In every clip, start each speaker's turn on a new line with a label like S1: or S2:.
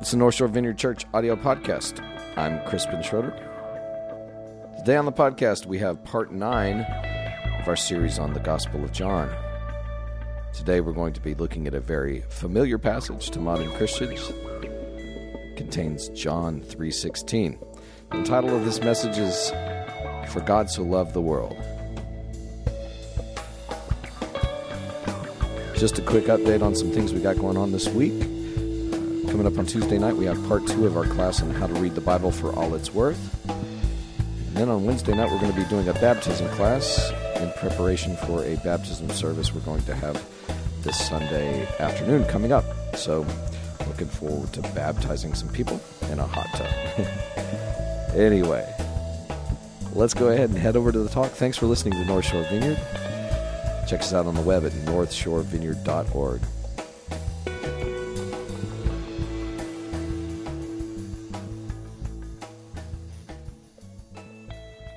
S1: It's the North Shore Vineyard Church audio podcast. I'm Crispin Schroeder. Today on the podcast, we have part nine of our series on the Gospel of John. Today, we're going to be looking at a very familiar passage to modern Christians. It contains John 3:16. The title of this message is "For God So Loved the World." Just a quick update on some things we got going on this week. Coming up on Tuesday night, we have part two of our class on how to read the Bible for all it's worth. And then on Wednesday night, we're going to be doing a baptism class in preparation for a baptism service we're going to have this Sunday afternoon coming up. So, looking forward to baptizing some people in a hot tub. anyway, let's go ahead and head over to the talk. Thanks for listening to North Shore Vineyard. Check us out on the web at northshorevineyard.org.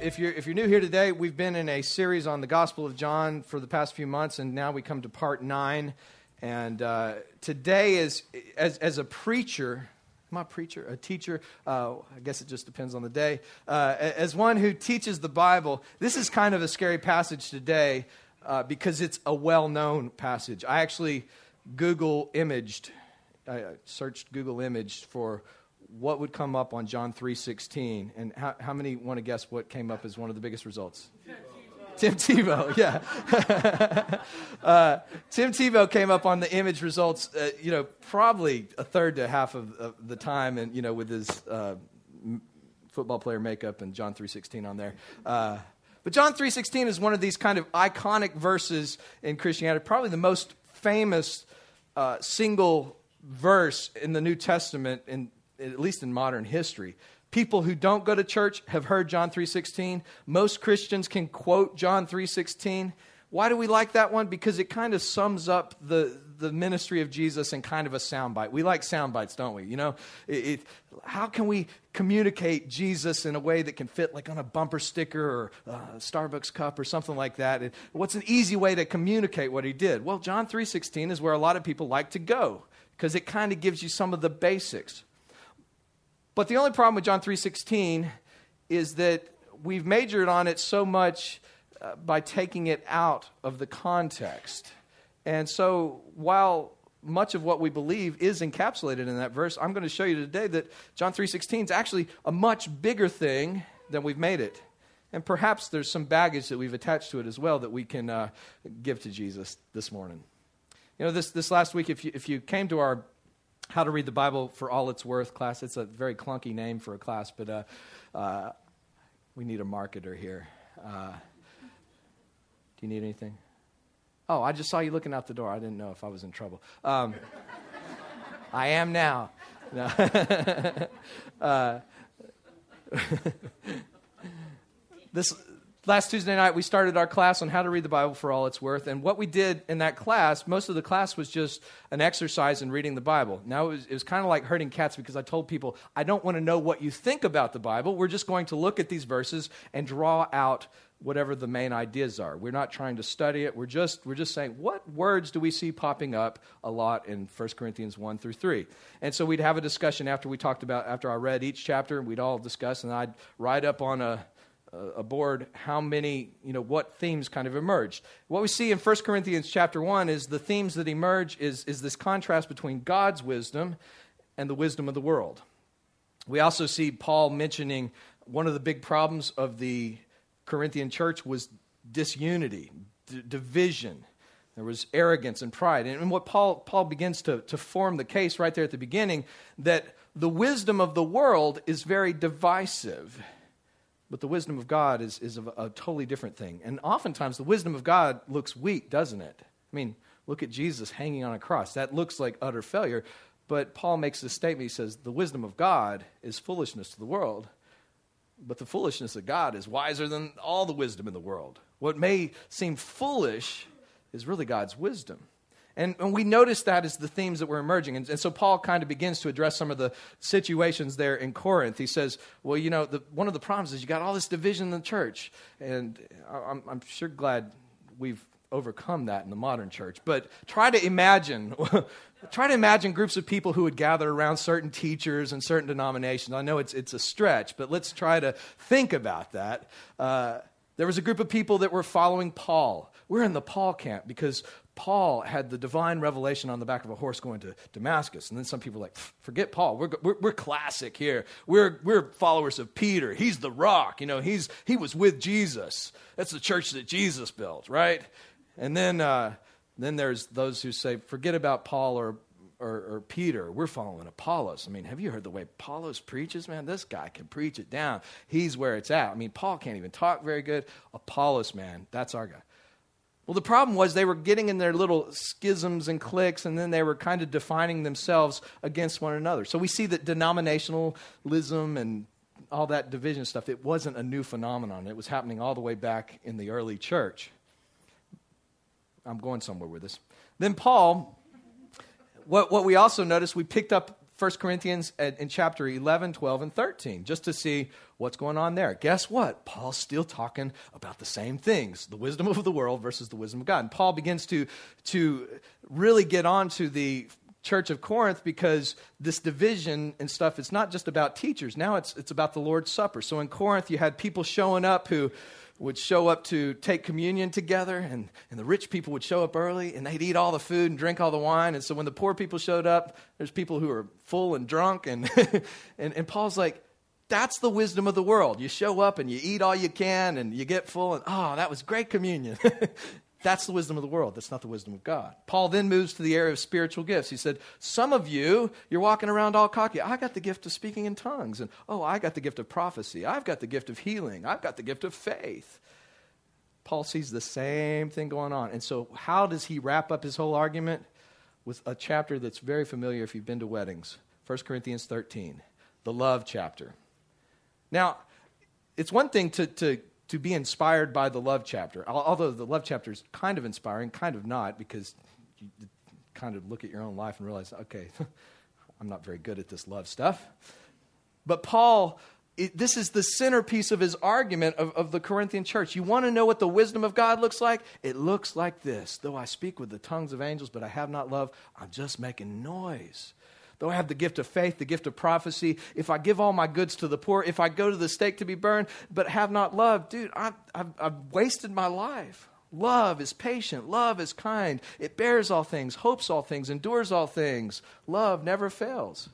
S2: if you're if you're new here today, we've been in a series on the Gospel of John for the past few months, and now we come to part nine. And uh, today is as as a preacher. Am I a preacher? A teacher? Uh, I guess it just depends on the day. Uh, as one who teaches the Bible, this is kind of a scary passage today uh, because it's a well known passage. I actually Google imaged, I searched Google imaged for what would come up on John 3.16? And how, how many want to guess what came up as one of the biggest results? Tim Tebow, yeah. uh, Tim Tebow came up on the image results, uh, you know, probably a third to half of, of the time, and you know, with his uh, football player makeup and John three sixteen on there. Uh, but John three sixteen is one of these kind of iconic verses in Christianity, probably the most famous uh, single verse in the New Testament in at least in modern history. People who don't go to church have heard John 3:16. Most Christians can quote John 3:16. Why do we like that one? Because it kind of sums up the, the ministry of Jesus in kind of a soundbite. We like sound bites, don't we? You know, it, it, how can we communicate Jesus in a way that can fit like on a bumper sticker or a Starbucks cup or something like that? What's an easy way to communicate what he did? Well, John 3:16 is where a lot of people like to go because it kind of gives you some of the basics. But the only problem with John 3:16 is that we've majored on it so much uh, by taking it out of the context. And so while much of what we believe is encapsulated in that verse, I'm going to show you today that John 3:16 is actually a much bigger thing than we've made it. And perhaps there's some baggage that we've attached to it as well that we can uh, give to Jesus this morning. You know, this, this last week, if you, if you came to our how to read the Bible for all it's worth class. It's a very clunky name for a class, but uh, uh, we need a marketer here. Uh, do you need anything? Oh, I just saw you looking out the door. I didn't know if I was in trouble. Um, I am now. No. Uh, this last Tuesday night, we started our class on how to read the Bible for all it's worth. And what we did in that class, most of the class was just an exercise in reading the Bible. Now, it was, it was kind of like herding cats because I told people, I don't want to know what you think about the Bible. We're just going to look at these verses and draw out whatever the main ideas are. We're not trying to study it. We're just, we're just saying, what words do we see popping up a lot in 1 Corinthians 1 through 3? And so we'd have a discussion after we talked about, after I read each chapter, and we'd all discuss, and I'd write up on a, Uh, aboard how many, you know, what themes kind of emerged. What we see in 1 Corinthians chapter 1 is the themes that emerge is, is this contrast between God's wisdom and the wisdom of the world. We also see Paul mentioning one of the big problems of the Corinthian church was disunity, d- division. There was arrogance and pride. And what Paul, Paul begins to, to form the case right there at the beginning that the wisdom of the world is very divisive but the wisdom of God is, is a, a totally different thing. And oftentimes, the wisdom of God looks weak, doesn't it? I mean, look at Jesus hanging on a cross. That looks like utter failure. But Paul makes this statement. He says, The wisdom of God is foolishness to the world, but the foolishness of God is wiser than all the wisdom in the world. What may seem foolish is really God's wisdom. And, and, we notice that as the themes that were emerging. And, and, so Paul kind of begins to address some of the situations there in Corinth. He says, Well, you know, the, one of the problems is you got all this division in the church. And I'm, I'm sure glad we've overcome that in the modern church. But try to imagine. try to imagine groups of people who would gather around certain teachers and certain denominations. I know it's, it's a stretch, but let's try to think about that. Uh, there was a group of people that were following Paul. We're in the Paul camp because Paul had the divine revelation on the back of a horse going to Damascus. And then some people are like, forget Paul. We're, we're, we're, classic here. We're, we're followers of Peter. He's the rock. You know, he's, he was with Jesus. That's the church that Jesus built, right? And then, uh, then there's those who say, forget about Paul or, or, or, Peter. We're following Apollos. I mean, have you heard the way Apollos preaches? Man, this guy can preach it down. He's where it's at. I mean, Paul can't even talk very good. Apollos, man, that's our guy. Well, the problem was they were getting in their little schisms and cliques, and then they were kind of defining themselves against one another. So we see that denominationalism and all that division stuff, it wasn't a new phenomenon. It was happening all the way back in the early church. I'm going somewhere with this. Then Paul, what, what we also noticed, we picked up 1 Corinthians uh, in chapter 11, 12, and 13, just to see what's going on there. Guess what? Paul's still talking about the same things the wisdom of the world versus the wisdom of God. And Paul begins to, to really get on to the church of Corinth because this division and stuff, it's not just about teachers. Now it's, it's about the Lord's Supper. So in Corinth, you had people showing up who would show up to take communion together, and, and the rich people would show up early, and they'd eat all the food and drink all the wine. And so when the poor people showed up, there's people who are full and drunk. And, and, and Paul's like, that's the wisdom of the world. You show up and you eat all you can, and you get full, and oh, that was great communion. That's the wisdom of the world. That's not the wisdom of God. Paul then moves to the area of spiritual gifts. He said, Some of you, you're walking around all cocky. I got the gift of speaking in tongues. And oh, I got the gift of prophecy. I've got the gift of healing. I've got the gift of faith. Paul sees the same thing going on. And so, how does he wrap up his whole argument? With a chapter that's very familiar if you've been to weddings 1 Corinthians 13, the love chapter. Now, it's one thing to, to to be inspired by the love chapter. Although the love chapter is kind of inspiring, kind of not, because you kind of look at your own life and realize, okay, I'm not very good at this love stuff. But Paul, it, this is the centerpiece of his argument of, of the Corinthian church. You want to know what the wisdom of God looks like? It looks like this. Though I speak with the tongues of angels, but I have not love, I'm just making noise. Though I have the gift of faith, the gift of prophecy, if I give all my goods to the poor, if I go to the stake to be burned, but have not love, dude, I've, I've, I've wasted my life. Love is patient. Love is kind. It bears all things, hopes all things, endures all things. Love never fails.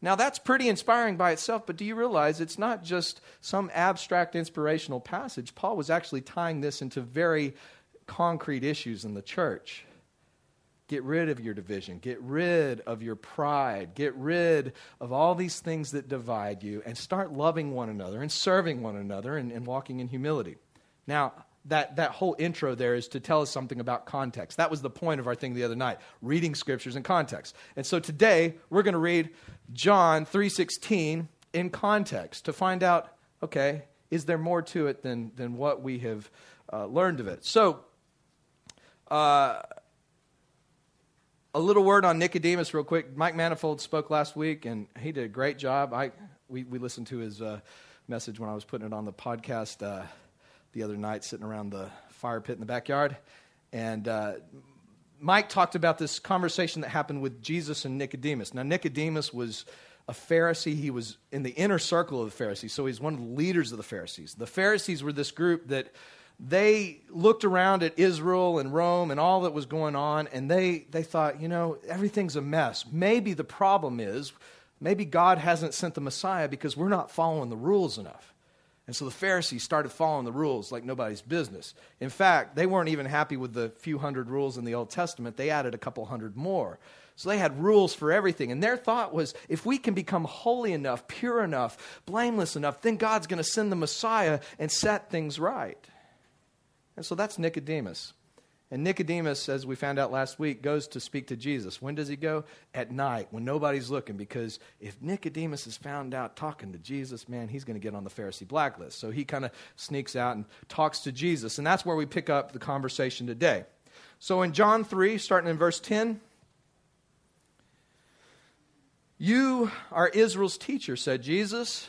S2: Now, that's pretty inspiring by itself, but do you realize it's not just some abstract inspirational passage? Paul was actually tying this into very concrete issues in the church. Get rid of your division. Get rid of your pride. Get rid of all these things that divide you and start loving one another and serving one another and, and walking in humility. Now, that, that whole intro there is to tell us something about context. That was the point of our thing the other night, reading scriptures in context. And so today we're going to read John 3:16 in context to find out, okay, is there more to it than, than what we have uh, learned of it? So, uh, a little word on Nicodemus, real quick. Mike Manifold spoke last week, and he did a great job. I we, we listened to his uh, message when I was putting it on the podcast uh, the other night, sitting around the fire pit in the backyard, and uh, Mike talked about this conversation that happened with Jesus and Nicodemus. Now, Nicodemus was a Pharisee. He was in the inner circle of the Pharisees, so he's one of the leaders of the Pharisees. The Pharisees were this group that they looked around at Israel and Rome and all that was going on, and they, they thought, you know, everything's a mess. Maybe the problem is, maybe God hasn't sent the Messiah because we're not following the rules enough. And so the Pharisees started following the rules like nobody's business. In fact, they weren't even happy with the few hundred rules in the Old Testament, they added a couple hundred more. So they had rules for everything. And their thought was if we can become holy enough, pure enough, blameless enough, then God's going to send the Messiah and set things right. And so that's Nicodemus. And Nicodemus, as we found out last week, goes to speak to Jesus. When does he go? At night, when nobody's looking, because if Nicodemus is found out talking to Jesus, man, he's going to get on the Pharisee blacklist. So he kind of sneaks out and talks to Jesus. And that's where we pick up the conversation today. So in John 3, starting in verse 10, you are Israel's teacher, said Jesus.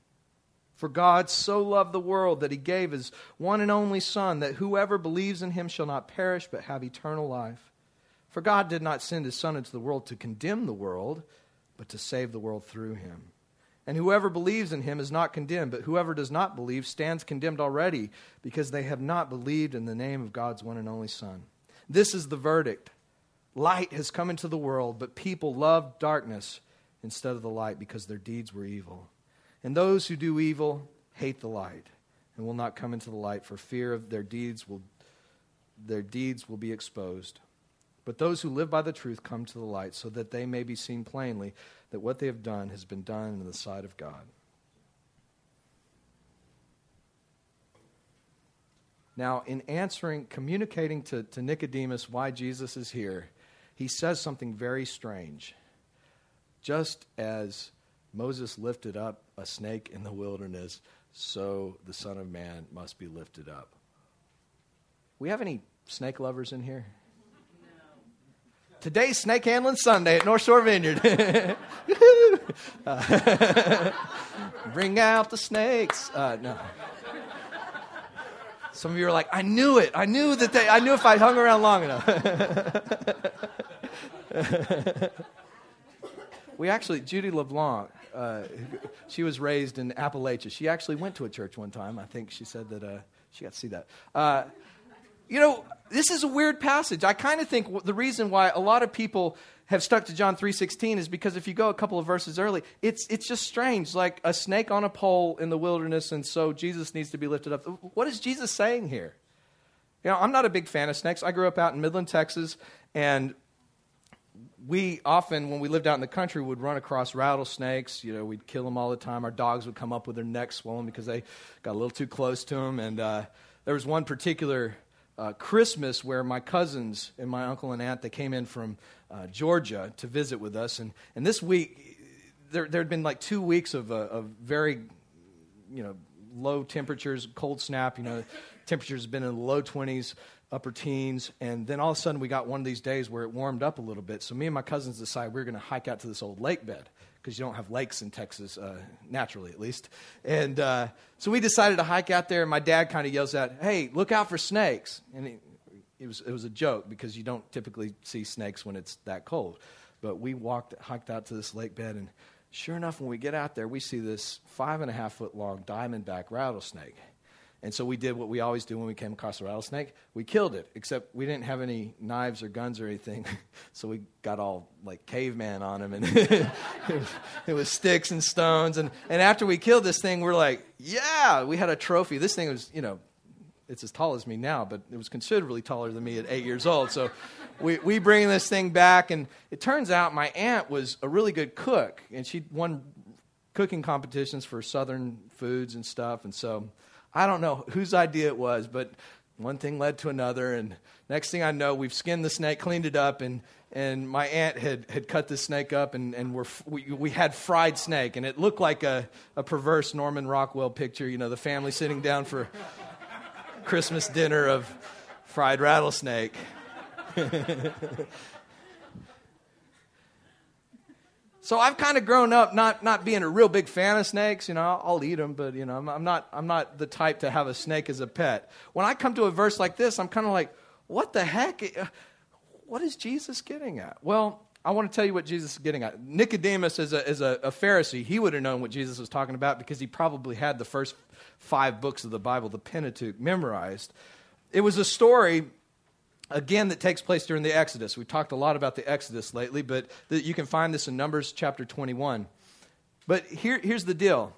S2: For God so loved the world that he gave his one and only Son, that whoever believes in him shall not perish but have eternal life. For God did not send his Son into the world to condemn the world, but to save the world through him. And whoever believes in him is not condemned, but whoever does not believe stands condemned already, because they have not believed in the name of God's one and only Son. This is the verdict Light has come into the world, but people loved darkness instead of the light because their deeds were evil. And those who do evil hate the light and will not come into the light for fear of their deeds will their deeds will be exposed. But those who live by the truth come to the light so that they may be seen plainly that what they have done has been done in the sight of God. Now, in answering, communicating to, to Nicodemus why Jesus is here, he says something very strange. Just as Moses lifted up a snake in the wilderness, so the Son of Man must be lifted up. We have any snake lovers in here? No. Today's Snake Handling Sunday at North Shore Vineyard. uh, bring out the snakes. Uh, no. Some of you are like, I knew it. I knew that they, I knew if I hung around long enough. we actually, Judy LeBlanc, uh, she was raised in Appalachia. She actually went to a church one time. I think she said that uh, she got to see that. Uh, you know, this is a weird passage. I kind of think the reason why a lot of people have stuck to John 3:16 is because if you go a couple of verses early, it's it's just strange, like a snake on a pole in the wilderness and so Jesus needs to be lifted up. What is Jesus saying here? You know, I'm not a big fan of snakes. I grew up out in Midland, Texas, and we often, when we lived out in the country, would run across rattlesnakes. You know, we'd kill them all the time. Our dogs would come up with their necks swollen because they got a little too close to them. And uh, there was one particular uh, Christmas where my cousins and my uncle and aunt they came in from uh, Georgia to visit with us, and and this week there there had been like two weeks of of very you know low temperatures, cold snap. You know, temperatures have been in the low twenties upper teens, and then all of a sudden we got one of these days where it warmed up a little bit. So me and my cousins decided we were going to hike out to this old lake bed because you don't have lakes in Texas, uh, naturally at least. And uh, so we decided to hike out there, and my dad kind of yells out, "Hey, look out for snakes!" And it, it, was it was a joke because you don't typically see snakes when it's that cold. But we walked, hiked out to this lake bed, and sure enough, when we get out there, we see this five and a half foot long diamondback rattlesnake. And so we did what we always do when we came across a rattlesnake. We killed it, except we didn't have any knives or guns or anything. so we got all like caveman on him, and it was sticks and stones. And, and after we killed this thing, we're like, yeah, we had a trophy. This thing was, you know, it's as tall as me now, but it was considerably taller than me at eight years old. So we, we bring this thing back, and it turns out my aunt was a really good cook, and she won cooking competitions for southern foods and stuff. And so I don't know whose idea it was, but one thing led to another. And next thing I know, we've skinned the snake, cleaned it up, and, and my aunt had, had cut the snake up, and, and we're, we, we had fried snake. And it looked like a, a perverse Norman Rockwell picture, you know, the family sitting down for Christmas dinner of fried rattlesnake. So I've kind of grown up not, not being a real big fan of snakes. You know, I'll, I'll eat them, but, you know, I'm, I'm, not, I'm not the type to have a snake as a pet. When I come to a verse like this, I'm kind of like, what the heck? Uh, what is Jesus getting at? Well, I want to tell you what Jesus is getting at. Nicodemus, is a, as a, a Pharisee, he would have known what Jesus was talking about because he probably had the first five books of the Bible, the Pentateuch, memorized. It was a story again that takes place during the Exodus. We've talked a lot about the Exodus lately, but you can find this in Numbers chapter 21. But here, here's the deal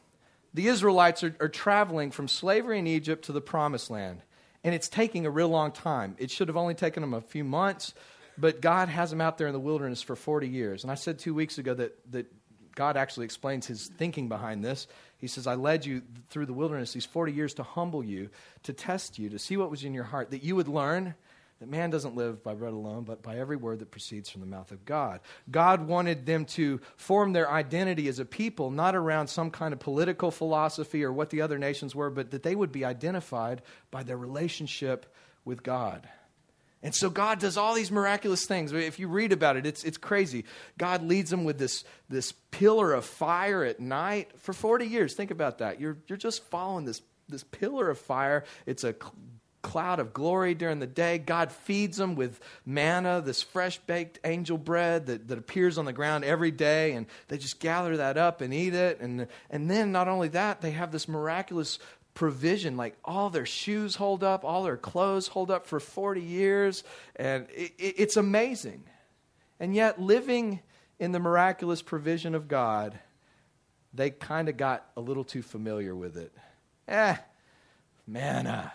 S2: the Israelites are, are traveling from slavery in Egypt to the promised land, and it's taking a real long time. It should have only taken them a few months, but God has them out there in the wilderness for 40 years. And I said two weeks ago that, that God actually explains his thinking behind this. He says, I led you through the wilderness these 40 years to humble you, to test you, to see what was in your heart, that you would learn that man doesn't live by bread alone, but by every word that proceeds from the mouth of God. God wanted them to form their identity as a people, not around some kind of political philosophy or what the other nations were, but that they would be identified by their relationship with God. And so God does all these miraculous things. If you read about it, it's, it's crazy. God leads them with this, this pillar of fire at night for 40 years. Think about that. You're, you're just following this, this pillar of fire. It's a cloud of glory during the day. God feeds them with manna, this fresh baked angel bread that, that appears on the ground every day, and they just gather that up and eat it. And, and then, not only that, they have this miraculous provision. Like all their shoes hold up, all their clothes hold up for 40 years. And it, it, it's amazing. And yet, living in the miraculous provision of God, they kind of got a little too familiar with it. Eh, manna.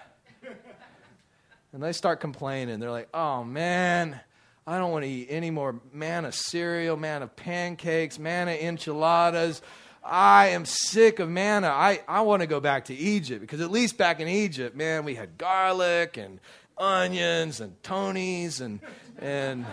S2: And they start complaining. They're like, oh man, I don't want to eat any more manna cereal, manna pancakes, manna enchiladas. I am sick of manna. I, I want to go back to Egypt because at least back in Egypt, man, we had garlic and onions and Tony's and, and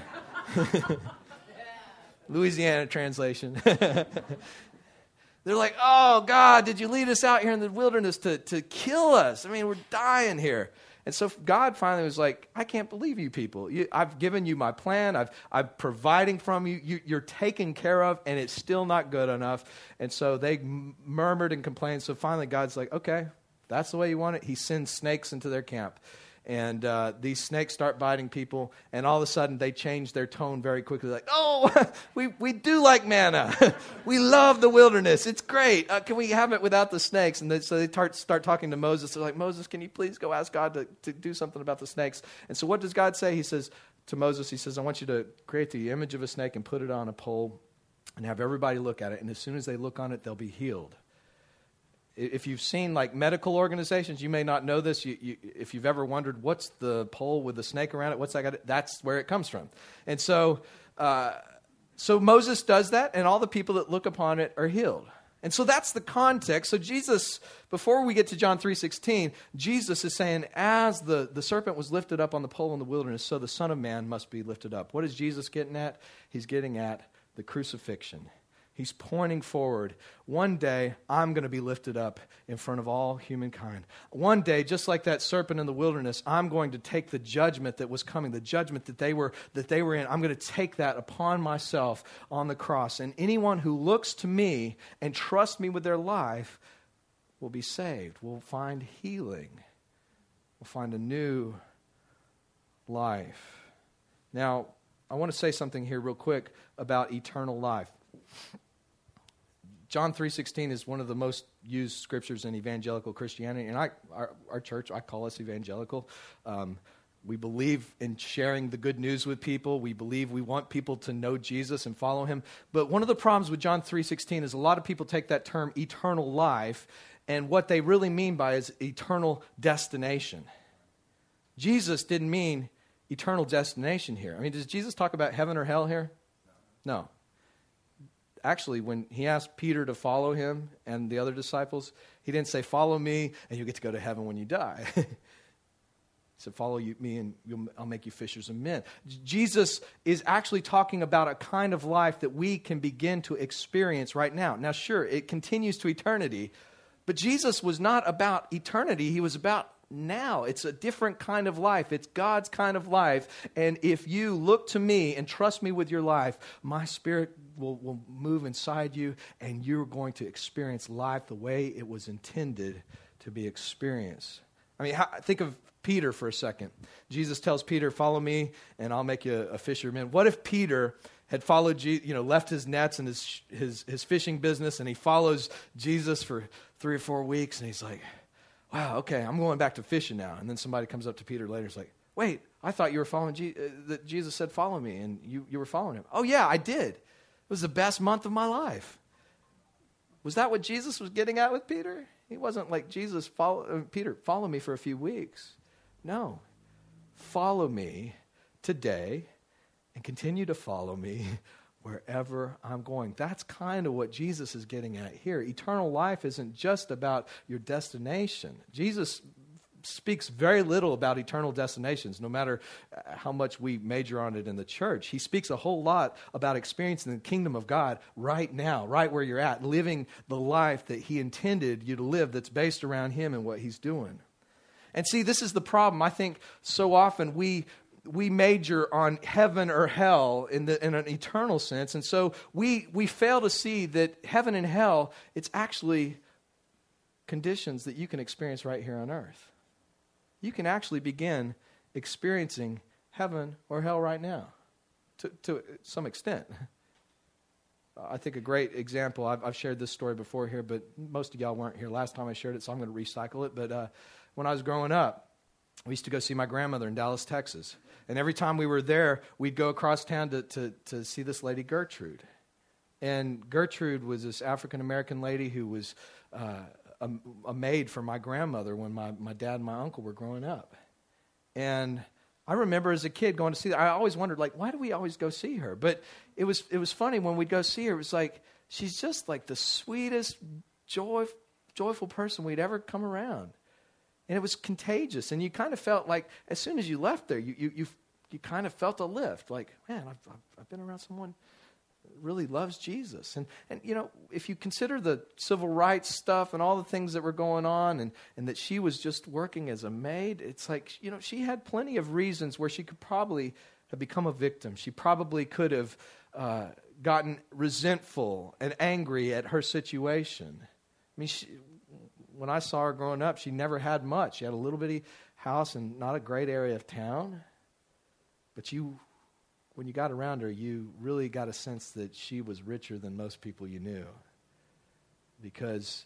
S2: Louisiana translation. They're like, oh, God, did you lead us out here in the wilderness to, to kill us? I mean, we're dying here. And so God finally was like, I can't believe you people. You, I've given you my plan. I've, I'm providing from you. you. You're taken care of, and it's still not good enough. And so they murmured and complained. So finally, God's like, okay, that's the way you want it. He sends snakes into their camp and uh, these snakes start biting people, and all of a sudden they change their tone very quickly. Like, oh, we, we do like manna. we love the wilderness. It's great. Uh, can we have it without the snakes? And they, so they start, start talking to Moses. They're like, Moses, can you please go ask God to, to do something about the snakes? And so what does God say? He says to Moses, He says, I want you to create the image of a snake and put it on a pole and have everybody look at it. And as soon as they look on it, they'll be healed if you've seen like medical organizations, you may not know this. You, you, if you've ever wondered what's the pole with the snake around it, what's that got? That's where it comes from. And so, uh, so Moses does that, and all the people that look upon it are healed. And so that's the context. So Jesus, before we get to John 3.16, Jesus is saying, as the, the serpent was lifted up on the pole in the wilderness, so the Son of Man must be lifted up. What is Jesus getting at? He's getting at the crucifixion. He's pointing forward. One day, I'm going to be lifted up in front of all humankind. One day, just like that serpent in the wilderness, I'm going to take the judgment that was coming, the judgment that they were, that they were in. I'm going to take that upon myself on the cross. And anyone who looks to me and trusts me with their life will be saved, will find healing, will find a new life. Now, I want to say something here, real quick, about eternal life. John 3.16 is one of the most used scriptures in evangelical Christianity. And I, our, our church, I call us evangelical. Um, we believe in sharing the good news with people. We believe we want people to know Jesus and follow him. But one of the problems with John 3:16 is a lot of people take that term eternal life and what they really mean by is eternal destination. Jesus didn't mean eternal destination here. I mean, does Jesus talk about heaven or hell here? No actually, when he asked Peter to follow him and the other disciples, he didn't say, Follow me and you get to go to heaven when you die. he said, Follow you, me and I'll make you fishers of men. Jesus is actually talking about a kind of life that we can begin to experience right now. Now, sure, it continues to eternity, but Jesus was not about eternity, he was about now. It's a different kind of life. It's God's kind of life. And if you look to me and trust me with your life, my spirit will, will move inside you and you're going to experience life the way it was intended to be experienced. I mean, how, think of Peter for a second. Jesus tells Peter, Follow me and I'll make you a fisherman. What if Peter had followed, you know, left his nets and his, his, his fishing business and he follows Jesus for three or four weeks and he's like, wow, okay, I'm going back to fishing now. And then somebody comes up to Peter later and is like, wait, I thought you were following, Je- uh, that Jesus said, follow me, and you, you were following him. Oh, yeah, I did. It was the best month of my life. Was that what Jesus was getting at with Peter? He wasn't like, Jesus, follow, uh, Peter, follow me for a few weeks. No. Follow me today and continue to follow me wherever I'm going. That's kind of what Jesus is getting at here. Eternal life isn't just about your destination. Jesus speaks very little about eternal destinations, no matter uh, how much we major on it in the church. He speaks a whole lot about experiencing the kingdom of God right now, right where you're at, living the life that He intended you to live that's based around Him and what He's doing. And see, this is the problem. I think so often we we major on heaven or hell in, the, in an eternal sense. And so we, we fail to see that heaven and hell, it's actually conditions that you can experience right here on earth. You can actually begin experiencing heaven or hell right now to, to some extent. I think a great example, I've, I've, shared this story before here, but most of y'all weren't here last time I shared it, so I'm going to recycle it. But uh, when I was growing up, we used to go see my grandmother in Dallas, Texas. And every time we were there, we'd go across town to, to, to see this lady, Gertrude. And Gertrude was this African American lady who was uh, a, a, maid for my grandmother when my, my dad and my uncle were growing up. And I remember as a kid going to see her. I always wondered, like, why do we always go see her? But it was, it was funny when we'd go see her. It was like, she's just like the sweetest, joy, joyful person we'd ever come around and it was contagious. And you kind of felt like as soon as you left there, you, you, you, you kind of felt a lift like, man, I've, I've been around someone really loves Jesus. And, and, you know, if you consider the civil rights stuff and all the things that were going on and, and that she was just working as a maid, it's like, you know, she had plenty of reasons where she could probably have become a victim. She probably could have uh, gotten resentful and angry at her situation. I mean, she, when I saw her growing up, she never had much. She had a little bitty house in not a great area of town. But you, when you got around her, you really got a sense that she was richer than most people you knew. Because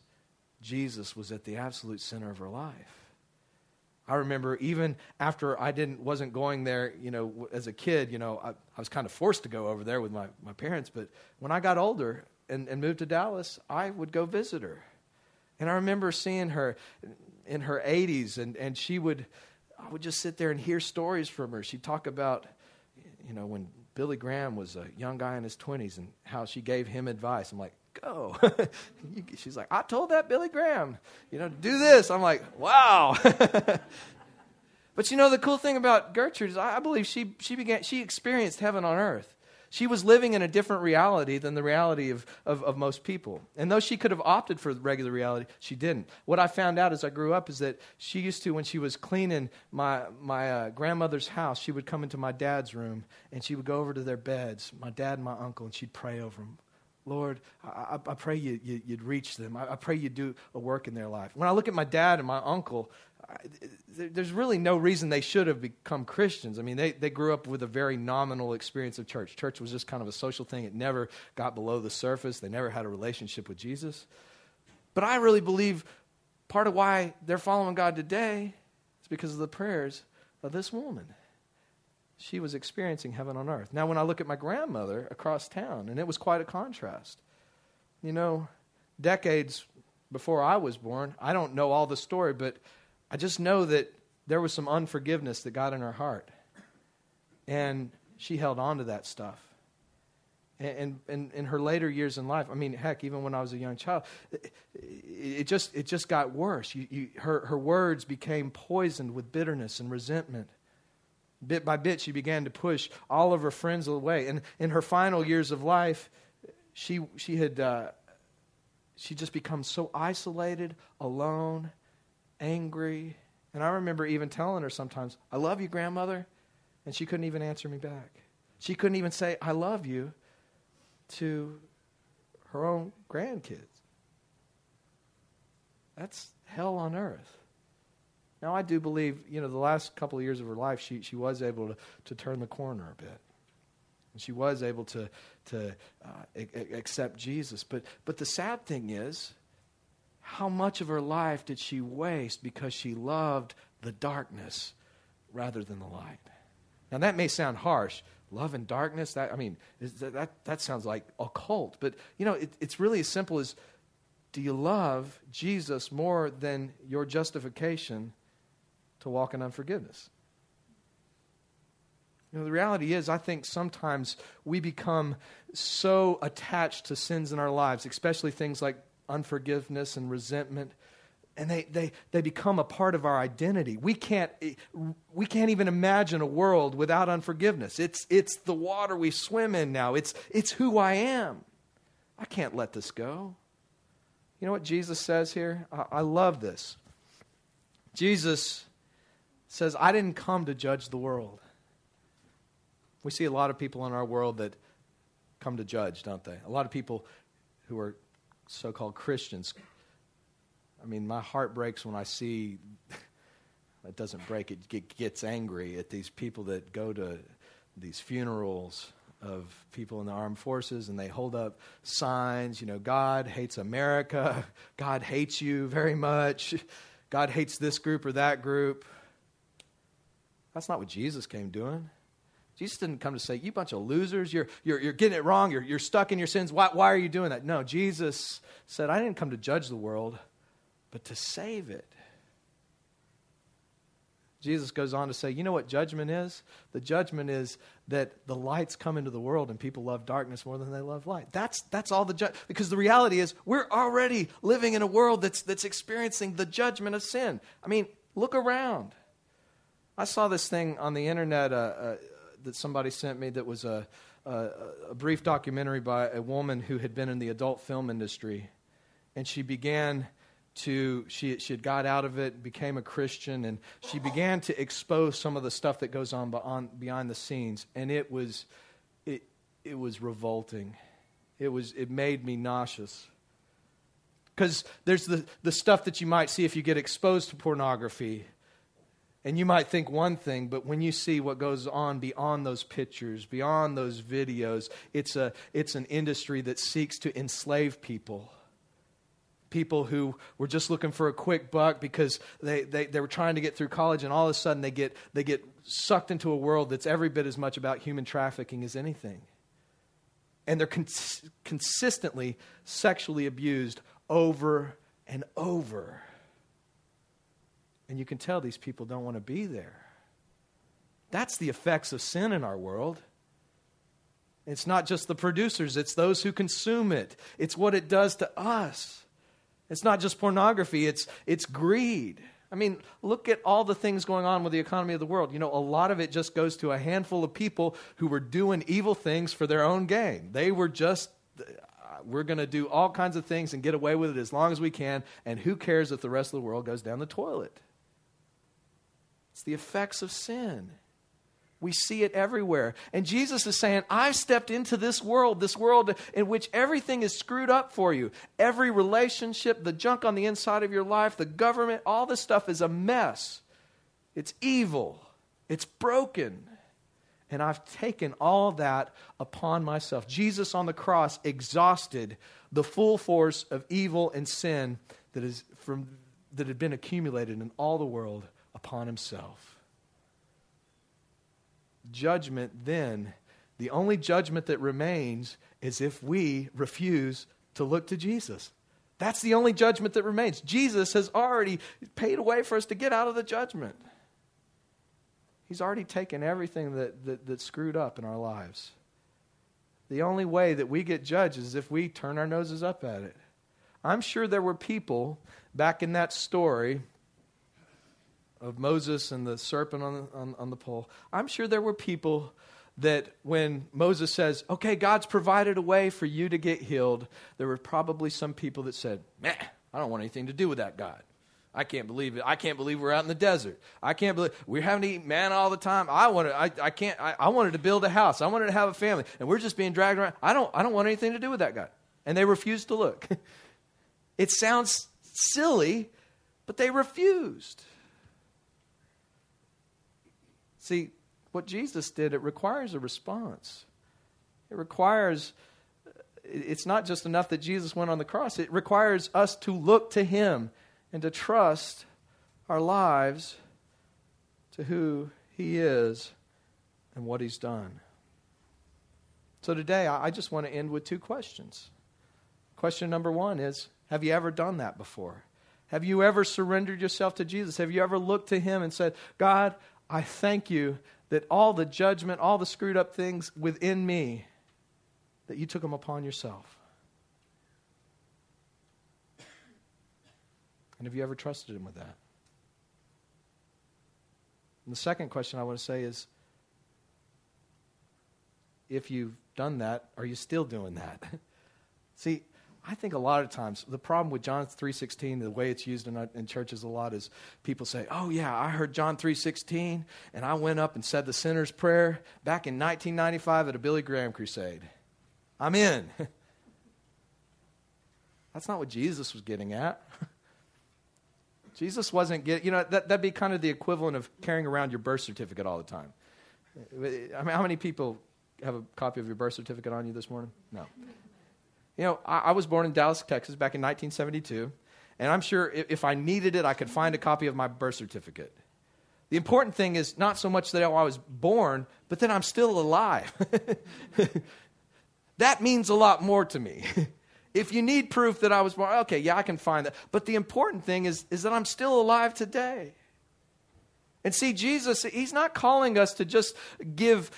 S2: Jesus was at the absolute center of her life. I remember even after I didn't wasn't going there, you know, as a kid, you know, I, I was kind of forced to go over there with my, my parents. But when I got older and, and moved to Dallas, I would go visit her. And I remember seeing her in her 80s, and, and she would, I would just sit there and hear stories from her. She'd talk about, you know, when Billy Graham was a young guy in his 20s and how she gave him advice. I'm like, go. She's like, I told that Billy Graham, you know, do this. I'm like, wow. but you know, the cool thing about Gertrude is I believe she, she began, she experienced heaven on earth. She was living in a different reality than the reality of, of, of, most people. And though she could have opted for regular reality, she didn't. What I found out as I grew up is that she used to, when she was cleaning my, my uh, grandmother's house, she would come into my dad's room and she would go over to their beds, my dad and my uncle, and she'd pray over them. Lord, I, I pray you, you, would reach them. I, I pray you'd do a work in their life. When I look at my dad and my uncle, there's really no reason they should have become Christians. I mean, they, they grew up with a very nominal experience of church. Church was just kind of a social thing, it never got below the surface, they never had a relationship with Jesus. But I really believe part of why they're following God today is because of the prayers of this woman. She was experiencing heaven on earth. Now, when I look at my grandmother across town, and it was quite a contrast. You know, decades before I was born, I don't know all the story, but I just know that there was some unforgiveness that got in her heart. And she held on to that stuff. And, and, in her later years in life, I mean, heck, even when I was a young child, it, it just, it just got worse. You, you, her, her words became poisoned with bitterness and resentment. Bit by bit, she began to push all of her friends away. And in her final years of life, she, she had uh, she just become so isolated, alone, angry. And I remember even telling her sometimes, I love you, grandmother. And she couldn't even answer me back. She couldn't even say, I love you to her own grandkids. That's hell on earth. Now, I do believe, you know, the last couple of years of her life, she, she was able to, to turn the corner a bit. And she was able to, to uh, a- accept Jesus. But, but the sad thing is, how much of her life did she waste because she loved the darkness rather than the light? Now, that may sound harsh. Love and darkness, that, I mean, that, that, that sounds like occult. But, you know, it, it's really as simple as do you love Jesus more than your justification to walk in unforgiveness? You know, the reality is, I think sometimes we become so attached to sins in our lives, especially things like unforgiveness and resentment, and they, they, they become a part of our identity. We can't, eh, we can't even imagine a world without unforgiveness. It's, it's the water we swim in now, it's, it's who I am. I can't let this go. You know what Jesus says here? I, I love this. Jesus says, I didn't come to judge the world. We see a lot of people in our world that come to judge, don't they? A lot of people who are so called Christians. I mean, my heart breaks when I see, it doesn't break, it gets angry at these people that go to these funerals of people in the armed forces and they hold up signs, you know, God hates America, God hates you very much, God hates this group or that group. That's not what Jesus came doing. Jesus didn't come to say, You bunch of losers, you're, you're, you're getting it wrong, you're, you're stuck in your sins. Why, why are you doing that? No, Jesus said, I didn't come to judge the world, but to save it. Jesus goes on to say, You know what judgment is? The judgment is that the lights come into the world and people love darkness more than they love light. That's, that's all the judge. Because the reality is, we're already living in a world that's, that's experiencing the judgment of sin. I mean, look around. I saw this thing on the internet. Uh, uh, that somebody sent me that was a, a, a brief documentary by a woman who had been in the adult film industry. And she began to she she had got out of it, became a Christian, and she began to expose some of the stuff that goes on beyond, behind the scenes, and it was it it was revolting. It was it made me nauseous. Because there's the, the stuff that you might see if you get exposed to pornography. And you might think one thing, but when you see what goes on beyond those pictures, beyond those videos, it's, a, it's an industry that seeks to enslave people. People who were just looking for a quick buck because they, they, they were trying to get through college, and all of a sudden they get, they get sucked into a world that's every bit as much about human trafficking as anything. And they're cons- consistently sexually abused over and over. And you can tell these people don't want to be there. That's the effects of sin in our world. It's not just the producers, it's those who consume it. It's what it does to us. It's not just pornography, it's, it's greed. I mean, look at all the things going on with the economy of the world. You know, a lot of it just goes to a handful of people who were doing evil things for their own gain. They were just, we're going to do all kinds of things and get away with it as long as we can, and who cares if the rest of the world goes down the toilet? It's the effects of sin. We see it everywhere. And Jesus is saying, I've stepped into this world, this world in which everything is screwed up for you. Every relationship, the junk on the inside of your life, the government, all this stuff is a mess. It's evil. It's broken. And I've taken all that upon myself. Jesus on the cross exhausted the full force of evil and sin that, is from, that had been accumulated in all the world upon himself. Judgment, then, the only judgment that remains is if we refuse to look to Jesus. That's the only judgment that remains. Jesus has already paid a way for us to get out of the judgment. He's already taken everything that, that, screwed up in our lives. The only way that we get judged is if we turn our noses up at it. I'm sure there were people back in that story of Moses and the serpent on on, on the pole, I'm sure there were people that when Moses says, okay, God's provided a way for you to get healed, there were probably some people that said, meh, I don't want anything to do with that God. I can't believe it. I can't believe we're out in the desert. I can't believe we're having to eat manna all the time. I wanted, I, I can't, I, I wanted to build a house. I wanted to have a family. And we're just being dragged around. I don't, I don't want anything to do with that God. And they refused to look. it sounds silly, but they refused. See, what Jesus did, it requires a response. It requires, it's not just enough that Jesus went on the cross, it requires us to look to Him and to trust our lives to who He is and what He's done. So today, I just want to end with two questions. Question number one is Have you ever done that before? Have you ever surrendered yourself to Jesus? Have you ever looked to Him and said, God, I thank you that all the judgment, all the screwed up things within me, that you took them upon yourself. And have you ever trusted Him with that? And the second question I want to say is if you've done that, are you still doing that? See, I think a lot of times the problem with John 3:16, the way it's used in, uh, in, churches a lot is people say, "Oh yeah, I heard John 3:16 and I went up and said the sinner's prayer back in 1995 at a Billy Graham crusade. I'm in." That's not what Jesus was getting at. Jesus wasn't getting, you know, that, that'd be kind of the equivalent of carrying around your birth certificate all the time. I mean, how many people have a copy of your birth certificate on you this morning? No. You know, I, I was born in Dallas, Texas back in 1972, and I'm sure if, if I needed it, I could find a copy of my birth certificate. The important thing is not so much that I was born, but that I'm still alive. that means a lot more to me. if you need proof that I was born, okay, yeah, I can find that. But the important thing is, is that I'm still alive today. And see, Jesus, he's not calling us to just give,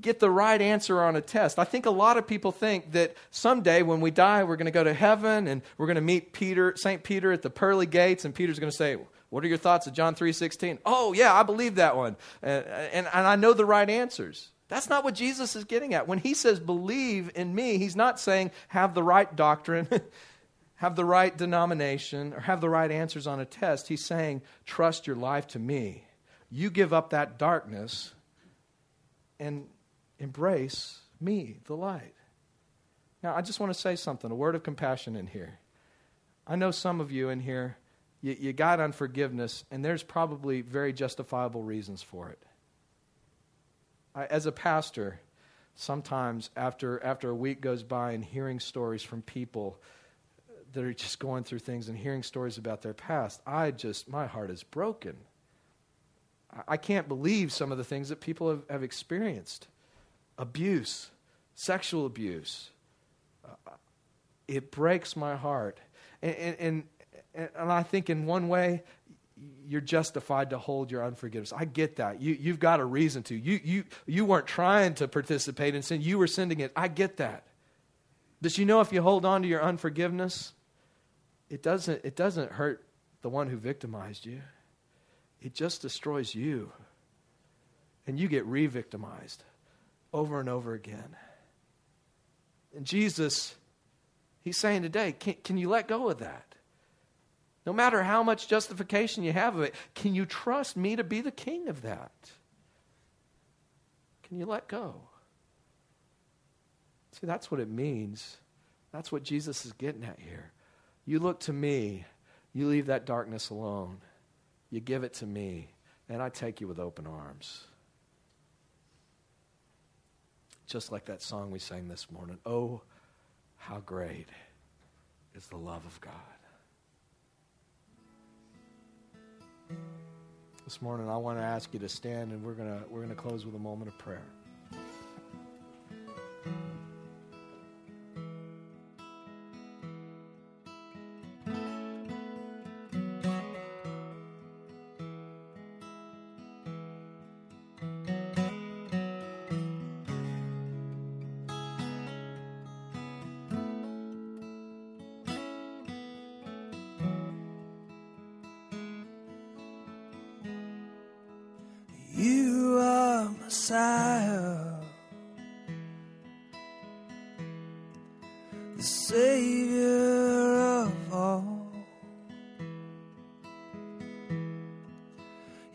S2: get the right answer on a test. I think a lot of people think that someday when we die, we're going to go to heaven and we're going to meet Peter, St. Peter at the pearly gates, and Peter's going to say, what are your thoughts of John 3.16? Oh, yeah, I believe that one. And, and, and I know the right answers. That's not what Jesus is getting at. When he says believe in me, he's not saying have the right doctrine, have the right denomination, or have the right answers on a test. He's saying trust your life to me you give up that darkness and embrace me, the light. Now, I just want to say something, a word of compassion in here. I know some of you in here, you, you got unforgiveness, and there's probably very justifiable reasons for it. I, as a pastor, sometimes after, after a week goes by and hearing stories from people that are just going through things and hearing stories about their past, I just, my heart is broken. I can't believe some of the things that people have, have experienced abuse, sexual abuse. Uh, it breaks my heart. And, and, and, I think, in one way, you're justified to hold your unforgiveness. I get that. You, you've got a reason to. You, you, you weren't trying to participate in sin, you were sending it. I get that. But you know if you hold on to your unforgiveness, it doesn't, it doesn't hurt the one who victimized you it just destroys you. And you get re victimized over and over again. And Jesus, He's saying today, can, can you let go of that? No matter how much justification you have of it, can you trust me to be the king of that? Can you let go? See, that's what it means. That's what Jesus is getting at here. You look to me, you leave that darkness alone. You give it to me, and I take you with open arms. Just like that song we sang this morning. Oh, how great is the love of God. This morning, I want to ask you to stand, and we're going to, we're going to close with a moment of prayer.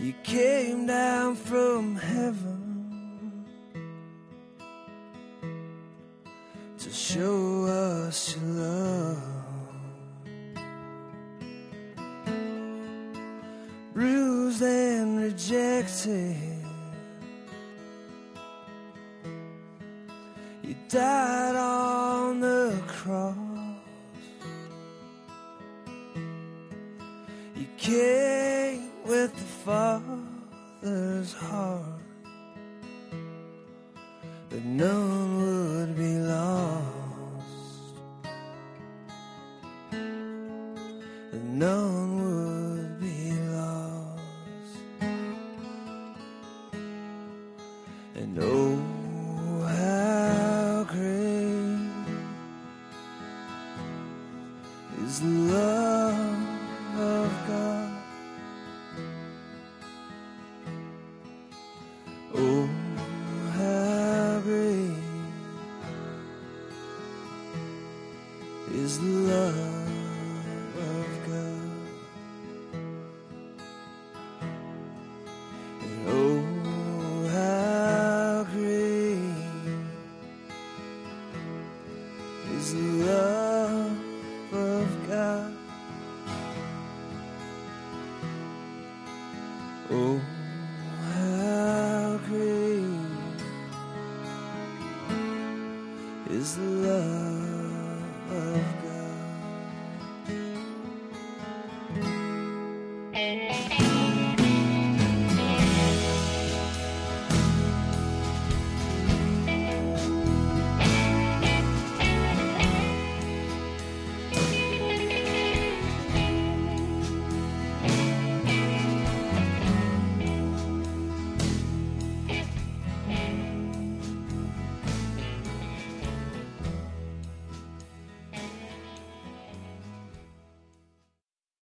S3: You came down from heaven to show is love